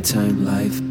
Nighttime life.